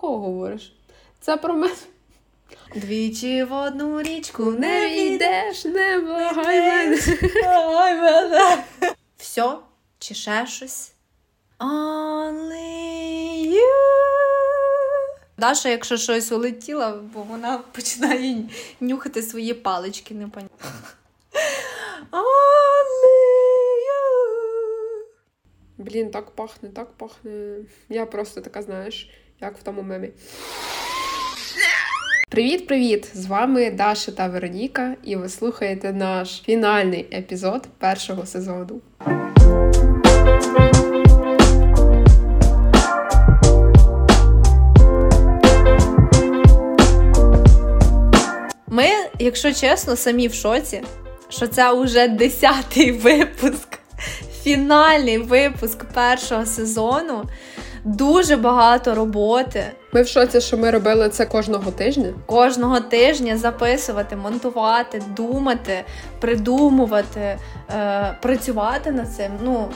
кого говориш? Це про мене. Двічі в одну річку не війдеш, не благай мене. мене. Все, чи ще щось? Only you. Даша, якщо щось улетіло, бо вона починає нюхати свої палички, не понятно. Блін, так пахне, так пахне. Я просто така, знаєш, як в тому мемі. Привіт-привіт! З вами Даша та Вероніка, і ви слухаєте наш фінальний епізод першого сезону. Ми, якщо чесно, самі в шоці, що це уже десятий випуск, фінальний випуск першого сезону. Дуже багато роботи. Ми в шоці, що ми робили це кожного тижня. Кожного тижня записувати, монтувати, думати, придумувати, е, працювати над цим. Ну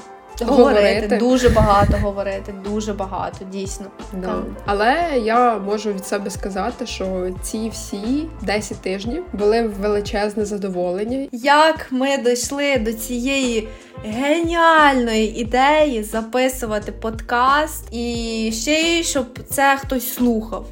Говорити. говорити, дуже багато говорити, дуже багато, дійсно. Да. Але я можу від себе сказати, що ці всі 10 тижнів були величезне задоволення. Як ми дійшли до цієї геніальної ідеї записувати подкаст і ще й щоб це хтось слухав.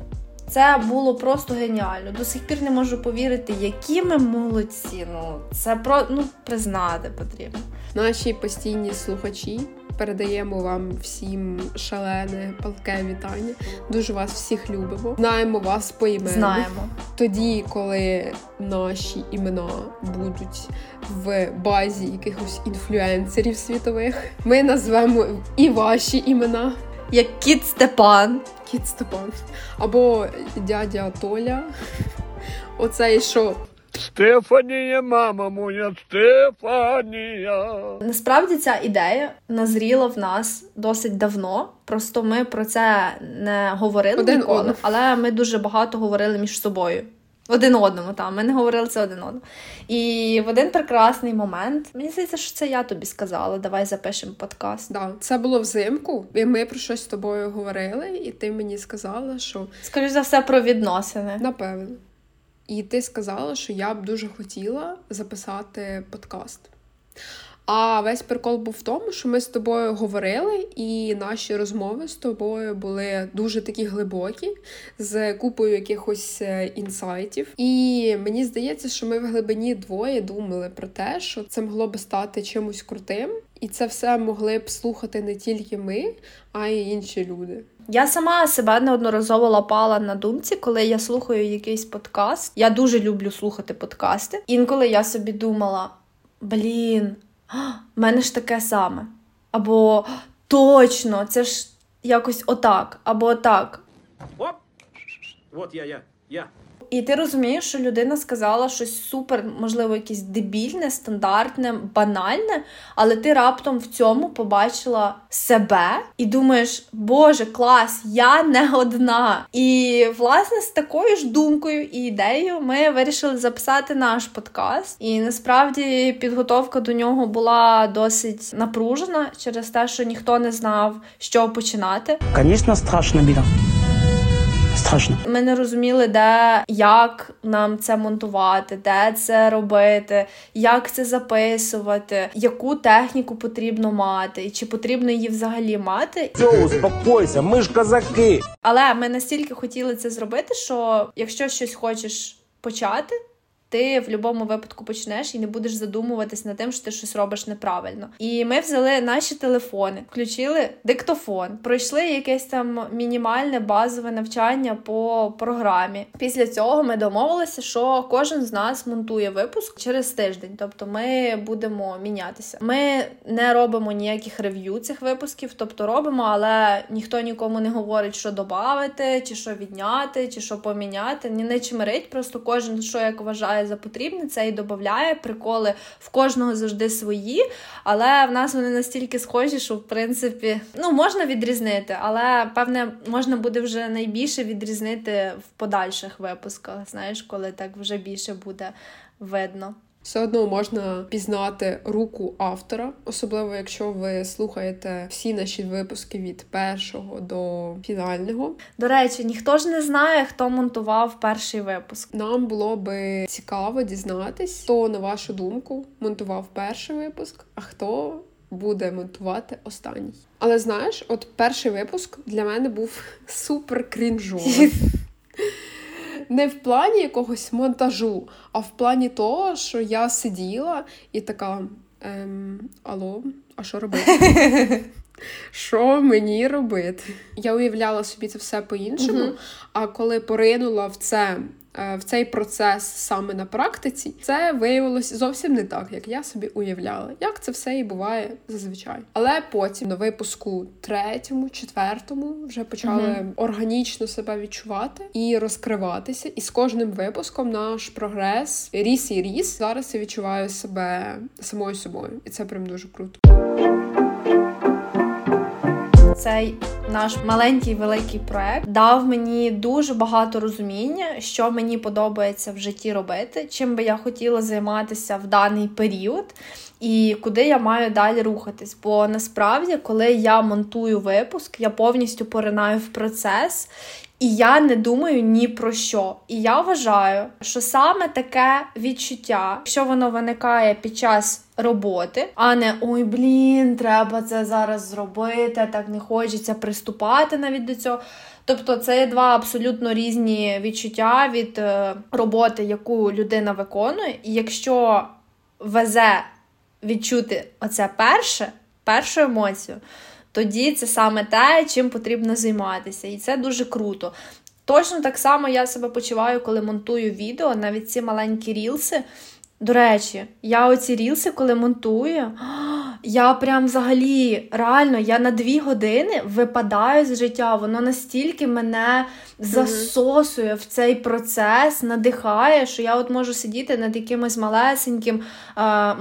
Це було просто геніально. До сих пір не можу повірити, які ми молодці. Ну це про ну признати потрібно. Наші постійні слухачі. Передаємо вам всім шалене палке вітання. Дуже вас всіх любимо. Знаємо вас по імену. Знаємо. Тоді, коли наші імена будуть в базі якихось інфлюенсерів світових, ми назвемо і ваші імена. Як кіт Степан. Кіт Степан. Або дядя Толя. Оцей що Стефанія, мама моя, Стефанія. Насправді ця ідея назріла в нас досить давно. Просто ми про це не говорили один ніколи, один. але ми дуже багато говорили між собою. Один одному, там ми не говорили це один одному. І в один прекрасний момент мені здається, що це я тобі сказала. Давай запишемо подкаст. Да, це було взимку, і ми про щось з тобою говорили, і ти мені сказала, що скоріш за все про відносини. Напевно. І ти сказала, що я б дуже хотіла записати подкаст. А весь прикол був в тому, що ми з тобою говорили, і наші розмови з тобою були дуже такі глибокі, з купою якихось е, інсайтів. І мені здається, що ми в глибині двоє думали про те, що це могло би стати чимось крутим, і це все могли б слухати не тільки ми, а й інші люди. Я сама себе неодноразово лапала на думці, коли я слухаю якийсь подкаст. Я дуже люблю слухати подкасти. Інколи я собі думала: блін, в мене ж таке саме. Або точно, це ж якось отак, або отак. Оп! От я, я, я. І ти розумієш, що людина сказала щось супер, можливо, якесь дебільне, стандартне, банальне, але ти раптом в цьому побачила себе і думаєш, Боже, клас, я не одна. І власне з такою ж думкою і ідеєю ми вирішили записати наш подкаст. І насправді підготовка до нього була досить напружена через те, що ніхто не знав, що починати. Звісно, страшно біля страшно. Ми не розуміли, де як нам це монтувати, де це робити, як це записувати, яку техніку потрібно мати, і чи потрібно її взагалі мати. Все, успокойся, ми ж козаки. Але ми настільки хотіли це зробити, що якщо щось хочеш почати ти в будь-якому випадку почнеш і не будеш задумуватись над тим, що ти щось робиш неправильно. І ми взяли наші телефони, включили диктофон, пройшли якесь там мінімальне базове навчання по програмі. Після цього ми домовилися, що кожен з нас монтує випуск через тиждень, тобто ми будемо мінятися. Ми не робимо ніяких рев'ю цих випусків, тобто робимо, але ніхто нікому не говорить, що додати, чи що відняти, чи що поміняти. Ні не чимирить, просто кожен що як вважає вважає за потрібне, це і додає. Приколи в кожного завжди свої, але в нас вони настільки схожі, що в принципі ну можна відрізнити, але певне можна буде вже найбільше відрізнити в подальших випусках. Знаєш, коли так вже більше буде видно. Все одно можна пізнати руку автора, особливо якщо ви слухаєте всі наші випуски від першого до фінального. До речі, ніхто ж не знає, хто монтував перший випуск. Нам було би цікаво дізнатись, хто на вашу думку монтував перший випуск, а хто буде монтувати останній. Але знаєш, от перший випуск для мене був супер крінжовий. Не в плані якогось монтажу, а в плані того, що я сиділа і така: ем, Алло, а що робити? Що мені робити? Я уявляла собі це все по-іншому, а коли поринула в це. Е, В цей процес саме на практиці, це виявилось зовсім не так, як я собі уявляла, як це все і буває зазвичай. Але потім на випуску третьому, четвертому вже почали Мгм. органічно себе відчувати і розкриватися. І з кожним випуском наш прогрес ріс і ріс. Зараз я відчуваю себе самою собою, і це прям дуже круто. Цей наш маленький великий проект дав мені дуже багато розуміння, що мені подобається в житті робити, чим би я хотіла займатися в даний період. І куди я маю далі рухатись? Бо насправді, коли я монтую випуск, я повністю поринаю в процес, і я не думаю ні про що. І я вважаю, що саме таке відчуття, якщо воно виникає під час роботи, а не ой, блін, треба це зараз зробити, так не хочеться приступати навіть до цього. Тобто це два абсолютно різні відчуття від е, роботи, яку людина виконує. І якщо везе відчути оце перше, першу емоцію, тоді це саме те, чим потрібно займатися. І це дуже круто. Точно так само я себе почуваю, коли монтую відео, навіть ці маленькі рілси. До речі, я оці рілси, коли монтую, я прям взагалі реально я на дві години випадаю з життя. Воно настільки мене засосує в цей процес, надихає, що я от можу сидіти над якимось малесеньким,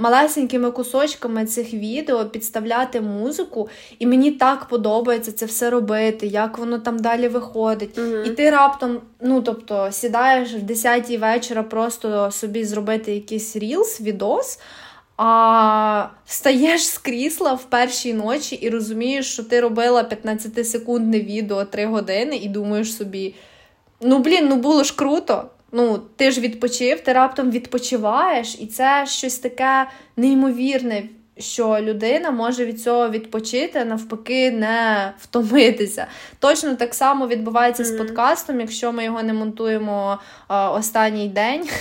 малесенькими кусочками цих відео, підставляти музику, і мені так подобається це все робити, як воно там далі виходить. І ти раптом, ну тобто, сідаєш в 10 вечора просто собі зробити якийсь рілс, відос. А встаєш з крісла в першій ночі і розумієш, що ти робила 15-секундне відео 3 години, і думаєш собі: ну блін, ну було ж круто. Ну, ти ж відпочив, ти раптом відпочиваєш, і це щось таке неймовірне, що людина може від цього відпочити, навпаки, не втомитися. Точно так само відбувається з подкастом, якщо ми його не монтуємо а, останній день.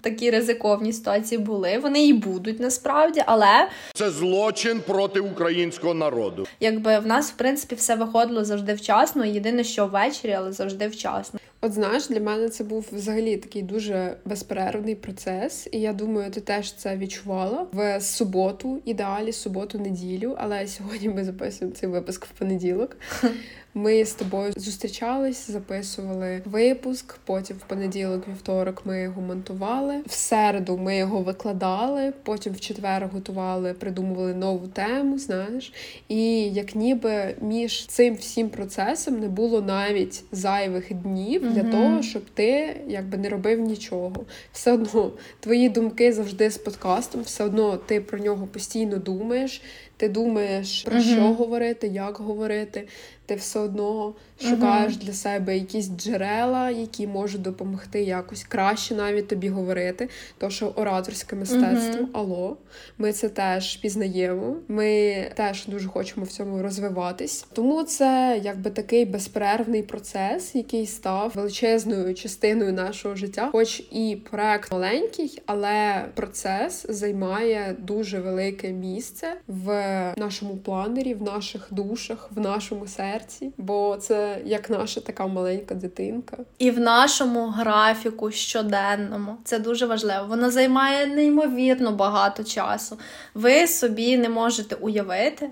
Такі ризиковні ситуації були. Вони і будуть насправді, але Це злочин проти українського народу. якби в нас в принципі все виходило завжди вчасно. Єдине, що ввечері, але завжди вчасно. От знаєш, для мене це був взагалі такий дуже безперервний процес, і я думаю, ти теж це відчувала в суботу, ідеалі суботу, неділю. Але сьогодні ми записуємо цей випуск в понеділок. Ми з тобою зустрічались, записували випуск. Потім в понеділок, вівторок ми його монтували. В середу ми його викладали. Потім в четвер готували, придумували нову тему. Знаєш, і як ніби між цим всім процесом не було навіть зайвих днів для того, щоб ти якби не робив нічого. Все одно твої думки завжди з подкастом, все одно ти про нього постійно думаєш. Ти думаєш про Мгм. що говорити, як говорити. Ти все одно шукаєш для себе якісь джерела, які можуть допомогти якось краще навіть тобі говорити. То що ораторське мистецтво, алло, ми це теж пізнаємо. Ми теж дуже хочемо в цьому розвиватись. Тому це якби такий безперервний процес, який став величезною частиною нашого життя. Хоч і проект маленький, але процес займає дуже велике місце в нашому планері, в наших душах, в нашому серці. Бо це як наша така маленька дитинка. І в нашому графіку щоденному це дуже важливо. Воно займає неймовірно багато часу. Ви собі не можете уявити,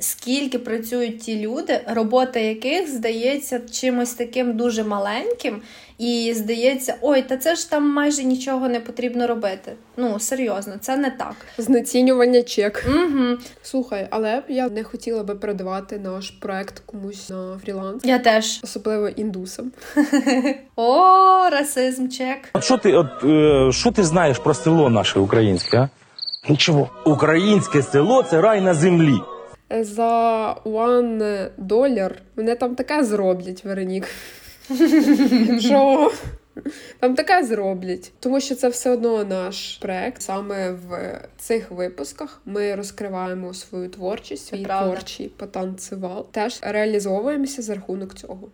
скільки працюють ті люди, робота яких здається чимось таким дуже маленьким, і здається, ой, та це ж там майже нічого не потрібно робити. Ну серйозно, це не так. Знецінювання чек. Угу. Слухай, але я не хотіла би передавати наш проект комусь на фріланс, Я теж. особливо індусам. О, расизм чек. От що ти, от, е, що ти знаєш про село наше українське, а? Нічого. Українське село це рай на землі. За one долар мене там таке зроблять, Веронік. Що? Там таке зроблять, тому що це все одно наш проект. Саме в цих випусках ми розкриваємо свою творчість, свій творчий потанцювал. Теж реалізовуємося за рахунок цього.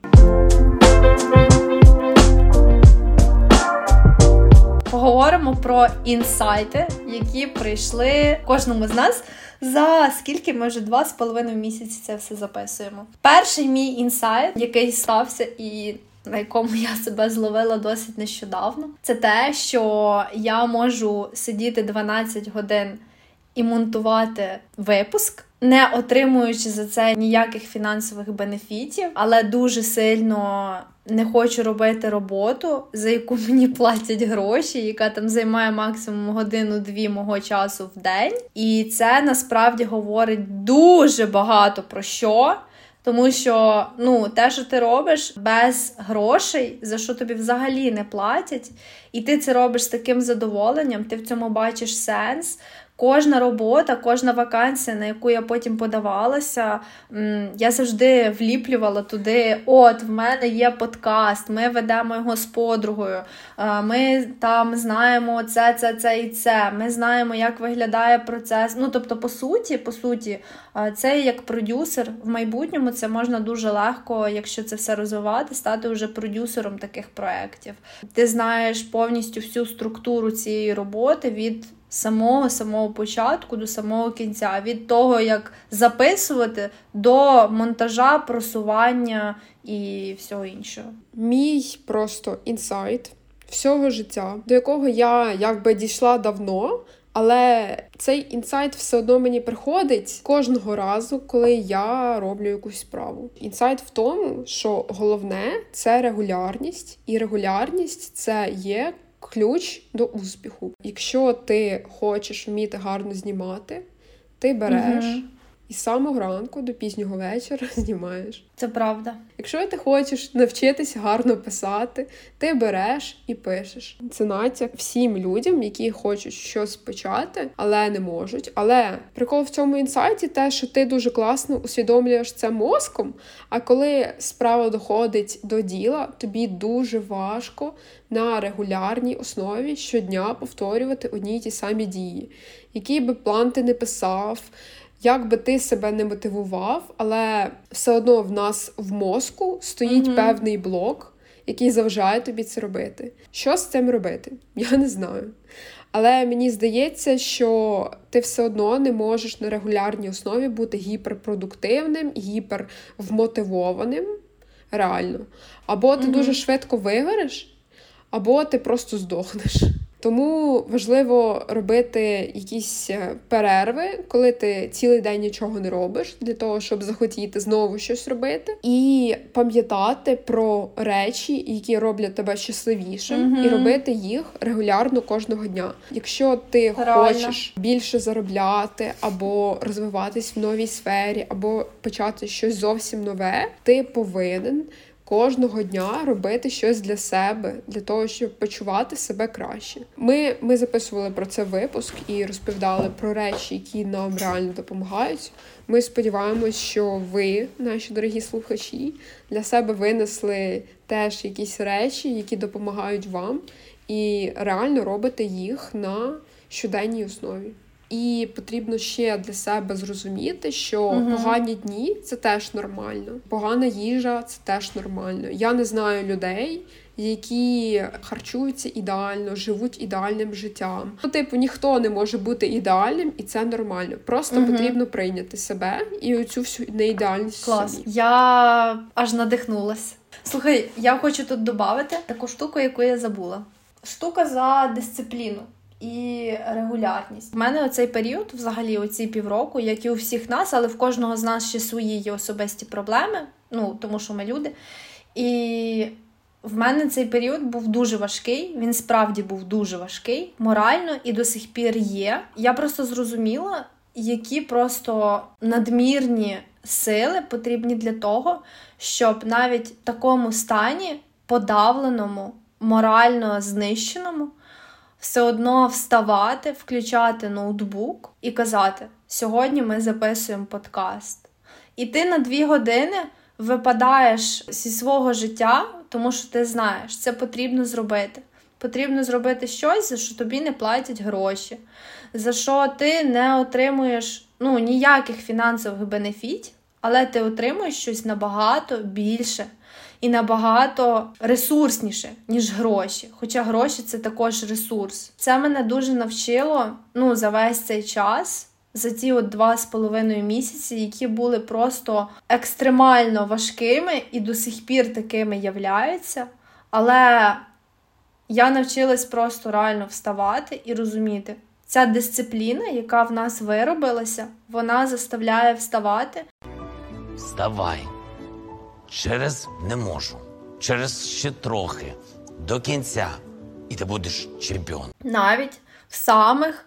Поговоримо про інсайти, які прийшли кожному з нас. За скільки ми вже два з половиною місяці це все записуємо. Перший мій інсайт, який стався і на якому я себе зловила досить нещодавно, це те, що я можу сидіти 12 годин і монтувати випуск, не отримуючи за це ніяких фінансових бенефітів, але дуже сильно не хочу робити роботу, за яку мені платять гроші, яка там займає максимум годину-дві мого часу в день. І це насправді говорить дуже багато про що. Тому що ну, те, що ти робиш без грошей, за що тобі взагалі не платять, і ти це робиш з таким задоволенням, ти в цьому бачиш сенс. Кожна робота, кожна вакансія, на яку я потім подавалася, я завжди вліплювала туди: от, в мене є подкаст, ми ведемо його з подругою, е, ми там знаємо це, це, це і це. Ми знаємо, як виглядає процес. Ну, тобто, по суті, по суті, е, це як продюсер в майбутньому це можна дуже легко, якщо це все розвивати, стати вже продюсером таких проєктів. Ти знаєш повністю всю структуру цієї роботи від самого самого початку до самого кінця, від того, як записувати до монтажа, просування і всього іншого. Мій просто інсайт всього життя, до якого я якби дійшла давно. Але цей інсайт все одно мені приходить кожного разу, коли я роблю якусь справу. Інсайт в тому, що головне це регулярність, і регулярність це є ключ до успіху. Якщо ти хочеш вміти гарно знімати, ти береш Мгм. І з самого ранку до пізнього вечора знімаєш. Це правда. Якщо ти хочеш навчитись гарно писати, ти береш і пишеш. Це натяк всім людям, які хочуть щось почати, але не можуть. Але прикол в цьому інсайті те, що ти дуже класно усвідомлюєш це мозком. А коли справа доходить до діла, тобі дуже важко на регулярній основі щодня повторювати одні й ті самі дії. Який би план ти не писав, як би ти себе не мотивував, але все одно в нас в мозку стоїть Мгм. певний блок, який заважає тобі це робити. Що з цим робити? Я не знаю. Але мені здається, що ти все одно не можеш на регулярній основі бути гіперпродуктивним, гіпервмотивованим. Реально. Або ти Мгм. дуже швидко вигориш, або ти просто здохнеш. Тому важливо робити якісь е, перерви, коли ти цілий день нічого не робиш, для того, щоб захотіти знову щось робити, і пам'ятати про речі, які роблять тебе щасливішим, Мгм. і робити їх регулярно кожного дня. Якщо ти Реально. хочеш більше заробляти, або розвиватись в новій сфері, або почати щось зовсім нове, ти повинен кожного дня робити щось для себе, для того, щоб почувати себе краще. Ми, ми записували про це випуск і розповідали про речі, які нам реально допомагають. Ми сподіваємось, що ви, наші дорогі слухачі, для себе винесли теж якісь речі, які допомагають вам, і реально робите їх на щоденній основі. І потрібно ще для себе зрозуміти, що Мгм. погані дні це теж нормально. Погана їжа це теж нормально. Я не знаю людей, які харчуються ідеально, живуть ідеальним життям. Ну, типу, ніхто не може бути ідеальним, і це нормально. Просто Мгм. потрібно прийняти себе і оцю всю неідеальність. Клас. собі. Я аж надихнулась. Слухай, я хочу тут додати таку штуку, яку я забула. Штука за дисципліну. І регулярність. У мене оцей період, взагалі, оці півроку, як і у всіх нас, але в кожного з нас ще свої є особисті проблеми, ну тому що ми люди. І в мене цей період був дуже важкий. Він справді був дуже важкий, морально і до сих пір є. Я просто зрозуміла, які просто надмірні сили потрібні для того, щоб навіть в такому стані подавленому, морально знищеному, все одно вставати, включати ноутбук і казати: сьогодні ми записуємо подкаст. І ти на дві години випадаєш зі свого життя, тому що ти знаєш, це потрібно зробити. Потрібно зробити щось, за що тобі не платять гроші, за що ти не отримуєш ну, ніяких фінансових бенефітів, але ти отримуєш щось набагато більше і набагато ресурсніше, ніж гроші. Хоча гроші це також ресурс. Це мене дуже навчило ну, за весь цей час. За ці от два з половиною місяці, які були просто екстремально важкими і до сих пір такими являються. Але я навчилась просто реально вставати і розуміти, ця дисципліна, яка в нас виробилася, вона заставляє вставати. Вставай. Через не можу. Через ще трохи. До кінця. І ти будеш чемпіон. Навіть в самих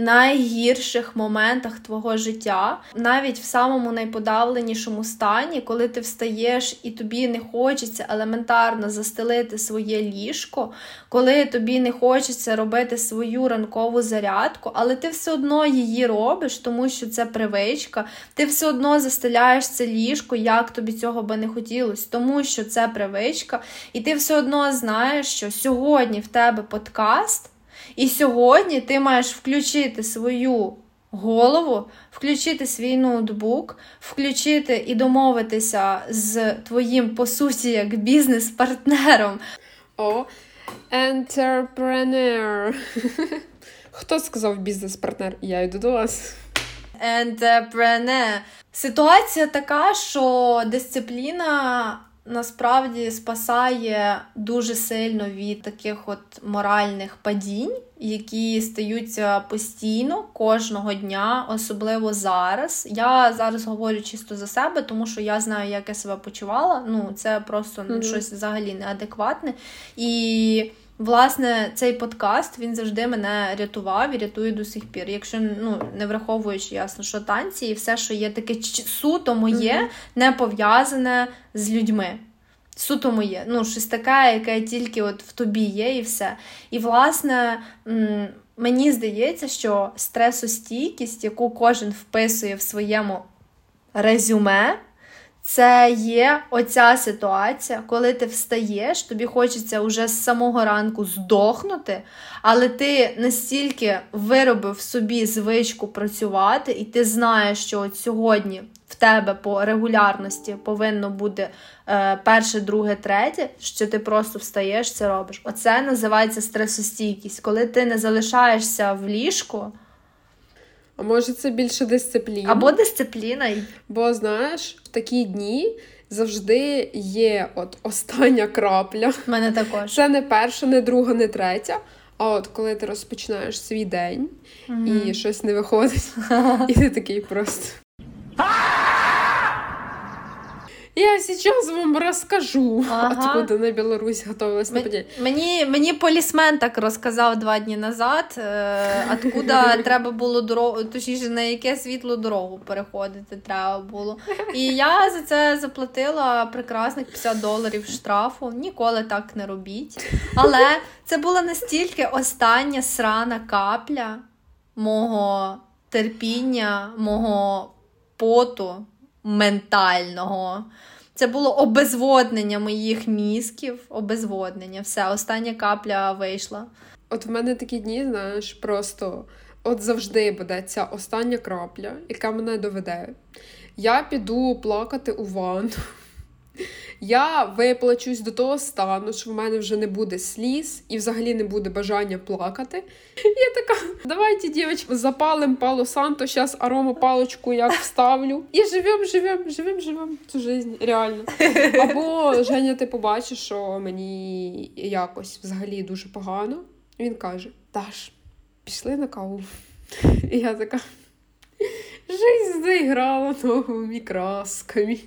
найгірших моментах твого життя, навіть в самому найподавленішому стані, коли ти встаєш і тобі не хочеться елементарно застелити своє ліжко, коли тобі не хочеться робити свою ранкову зарядку, але ти все одно її робиш, тому що це привичка, ти все одно застеляєш це ліжко, як тобі цього би не хотілося, тому що це привичка, і ти все одно знаєш, що сьогодні в тебе подкаст. І сьогодні ти маєш включити свою голову, включити свій ноутбук, включити і домовитися з твоїм, по суті, як бізнес-партнером. О, entrepreneur. Хто сказав бізнес-партнер? Я йду до вас. Entrepreneur. Ситуація така, що дисципліна насправді спасає дуже сильно від таких от моральних падінь, які стаються постійно кожного дня, особливо зараз. Я зараз говорю чисто за себе, тому що я знаю, як я себе почувала. Ну, це просто mm-hmm. щось взагалі неадекватне. І Власне, цей подкаст він завжди мене рятував і рятує до сих пір. Якщо ну не враховуючи ясно, що танці і все, що є таке суто моє, mm-hmm. не пов'язане з людьми. Суто моє, ну щось таке, яке тільки от в тобі є, і все. І власне мені здається, що стресостійкість, яку кожен вписує в своєму резюме. Це є оця ситуація, коли ти встаєш, тобі хочеться вже з самого ранку здохнути, але ти настільки виробив собі звичку працювати, і ти знаєш, що от сьогодні в тебе по регулярності повинно бути е, перше, друге, третє, що ти просто встаєш, це робиш. Оце називається стресостійкість, коли ти не залишаєшся в ліжку. А може це більше дисципліна? Або дисципліна. Бо знаєш, в такі дні завжди є от остання крапля. У мене також. Це не перша, не друга, не третя. А от коли ти розпочинаєш свій день mm-hmm. і щось не виходить, і ти такий просто. Я сейчас вам розкажу, ага. откуда на Білорусь готовилась на. Мені мені полісмен так розказав два дні назад, е, откуда треба було дорогу, точніше, на яке світло дорогу переходити треба було. І я за це заплатила прекрасних 50 доларів штрафу. Ніколи так не робіть. Але це була настільки остання срана капля мого терпіння, мого поту ментального. Це було обезводнення моїх мізків, обезводнення. Все, остання капля вийшла. От в мене такі дні, знаєш, просто от завжди буде ця остання крапля, яка мене доведе. Я піду плакати у ванну. Я виплачусь до того стану, що в мене вже не буде сліз і взагалі не буде бажання плакати. Я така, давайте, дівчатки, запалим пало Санто, зараз арома палочку як вставлю. І живем, живем, живем, живем цю жизнь, реально. Або Женя, ти побачиш, що мені якось взагалі дуже погано. Він каже: Даш, пішли на каву. І я така. Жизнь заиграла новыми красками.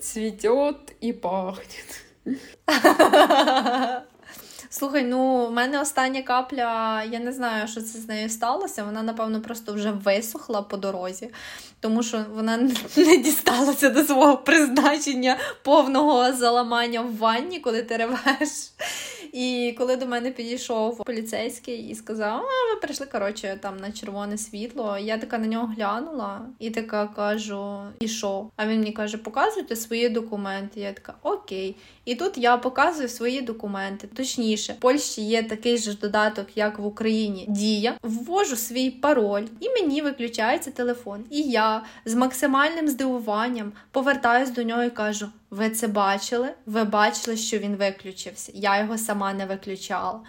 Цветет і пахнет. Слухай, ну в мене остання капля, я не знаю, що це з нею сталося. Вона, напевно, просто вже висохла по дорозі, тому що вона не дісталася до свого призначення повного заламання в ванні, коли ти ревеш. І коли до мене підійшов поліцейський і сказав, а ви прийшли коротше, там на червоне світло, я така на нього глянула і така кажу: і що? А він мені каже, показуйте свої документи. Я така, окей. І тут я показую свої документи. Точніше, в Польщі є такий же додаток, як в Україні. Дія, ввожу свій пароль, і мені виключається телефон. І я з максимальним здивуванням повертаюсь до нього і кажу: ви це бачили? Ви бачили, що він виключився. Я його сама не виключала.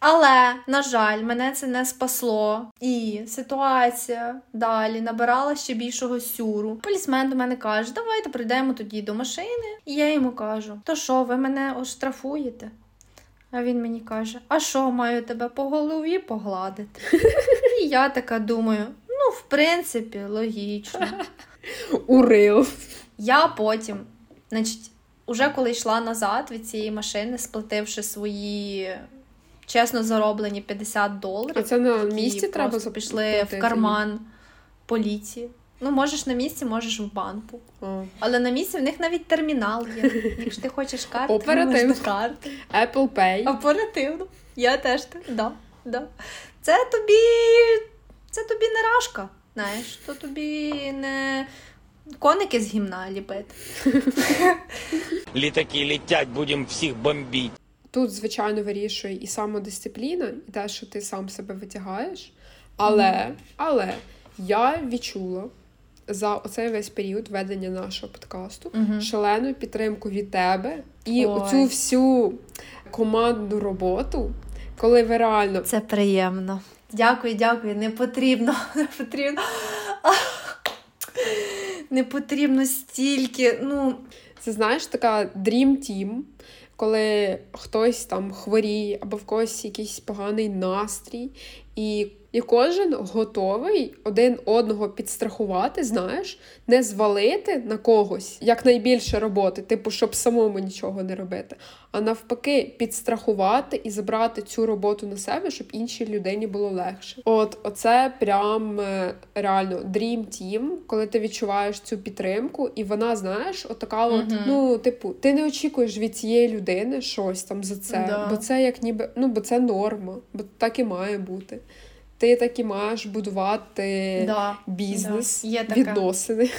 Але, на жаль, мене це не спасло. І ситуація далі набирала ще більшого сюру. Полісмен до мене каже, давайте прийдемо тоді до машини. І я йому кажу: то що, ви мене оштрафуєте? А він мені каже: А що, маю тебе по голові погладити? І я така думаю: ну, в принципі, логічно. Урил. Я потім, значить, уже коли йшла назад від цієї машини, сплативши свої чесно зароблені 50 доларів. А це на місці треба пішли платити в карман поліції. Ну, можеш на місці, можеш в банку. А. Але на місці в них навіть термінал є. Якщо ти хочеш карти, Оперативно. карти. Apple Pay. Оперативно. Я теж так. Да, да. Це тобі. Це тобі не рашка. Знаєш, то тобі не коники з гімна ліпити. Літаки летять, будемо всіх бомбити. Тут, звичайно, вирішує і самодисципліна, і те, що ти сам себе витягаєш. Але, але я відчула за оцей весь період ведення нашого подкасту Мгм. шалену підтримку від тебе і Ой. оцю всю командну роботу, коли ви реально Це приємно. Дякую, дякую. Не потрібно. Не потрібно. Не потрібно стільки. Ну, Це знаєш така Dream Team, коли хтось там хворіє, або в когось якийсь поганий настрій, і, і кожен готовий один одного підстрахувати, знаєш, не звалити на когось якнайбільше роботи, типу, щоб самому нічого не робити, а навпаки, підстрахувати і забрати цю роботу на себе, щоб іншій людині було легше. От, оце прям е, реально Dream Team, коли ти відчуваєш цю підтримку, і вона, знаєш, отака, от, Мгм. ну, типу, ти не очікуєш від цієї людини щось там за це, Да. бо це як ніби, ну, бо це норма, бо так і має бути. Ти так і маєш будувати да. бізнес, да. Є відносини.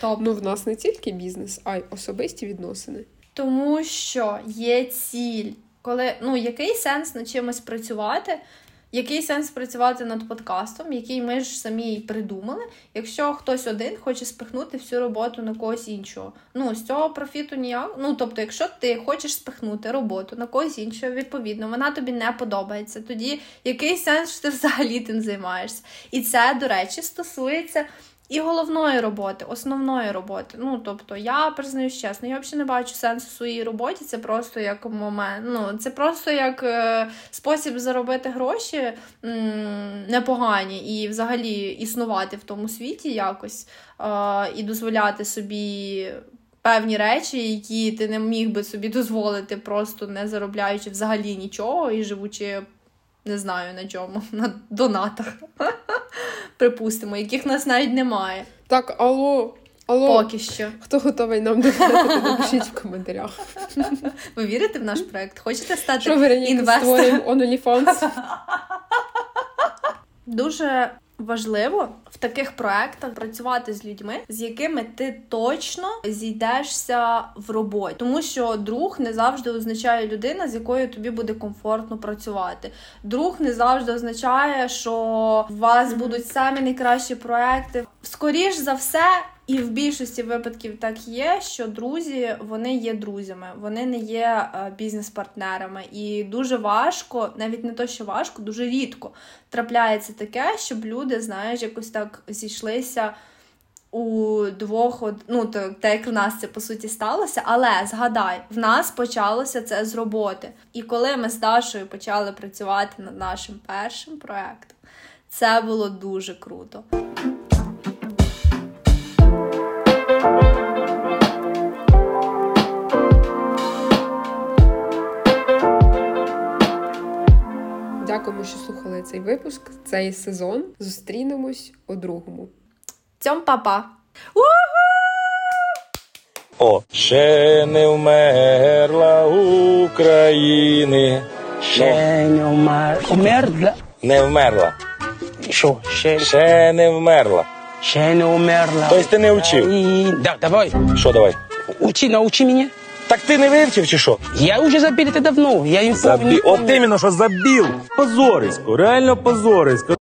Топ. Ну, в нас не тільки бізнес, а й особисті відносини. Тому що є ціль. Коли, ну, який сенс над чимось працювати? Який сенс працювати над подкастом, який ми ж самі придумали, якщо хтось один хоче спихнути всю роботу на когось іншого. Ну, з цього профіту ніяк. Ну, тобто, якщо ти хочеш спихнути роботу на когось іншого, відповідно, вона тобі не подобається. Тоді який сенс що ти взагалі тим займаєшся? І це, до речі, стосується і головної роботи, основної роботи. Ну, тобто, я признаюсь чесно, я взагалі не бачу сенсу в своїй роботі. Це просто як момент. Ну, це просто як е, спосіб заробити гроші м, непогані і взагалі існувати в тому світі якось е, і дозволяти собі. Певні речі, які ти не міг би собі дозволити, просто не заробляючи взагалі нічого і живучи, не знаю на чому, на донатах припустимо, яких нас навіть немає. Так, алло, алло, Поки що. хто готовий нам допомогти, напишіть в коментарях. Ви вірите в наш проект? Хочете стати Що Вероніка інвестором? створюємо OnlyFans? Дуже важливо в таких проектах працювати з людьми, з якими ти точно зійдешся в роботі, тому що друг не завжди означає людина, з якою тобі буде комфортно працювати. Друг не завжди означає, що у вас будуть самі найкращі проекти. Скоріш за все. І в більшості випадків так є, що друзі вони є друзями, вони не є е, бізнес-партнерами. І дуже важко, навіть не то, що важко, дуже рідко трапляється таке, щоб люди, знаєш, якось так зійшлися у двох, ну так як в нас це по суті сталося. Але згадай, в нас почалося це з роботи. І коли ми з Дашою почали працювати над нашим першим проектом, це було дуже круто. Дякуємо, що слухали цей випуск, цей сезон. Зустрінемось у другому. Цьом папа! О, ще не вмерла України. Ще не вмер. Умерла. Не вмерла. Що? Ще, Ще не вмерла. ще не умерла. Тобто ти не вчив? Да, давай. Що давай? Учи, научи меня. Так ти не вивчив чи що? Я уже забил это давно. Я їм Забі... От іменно, що забіл. Позорисько, реально позорисько.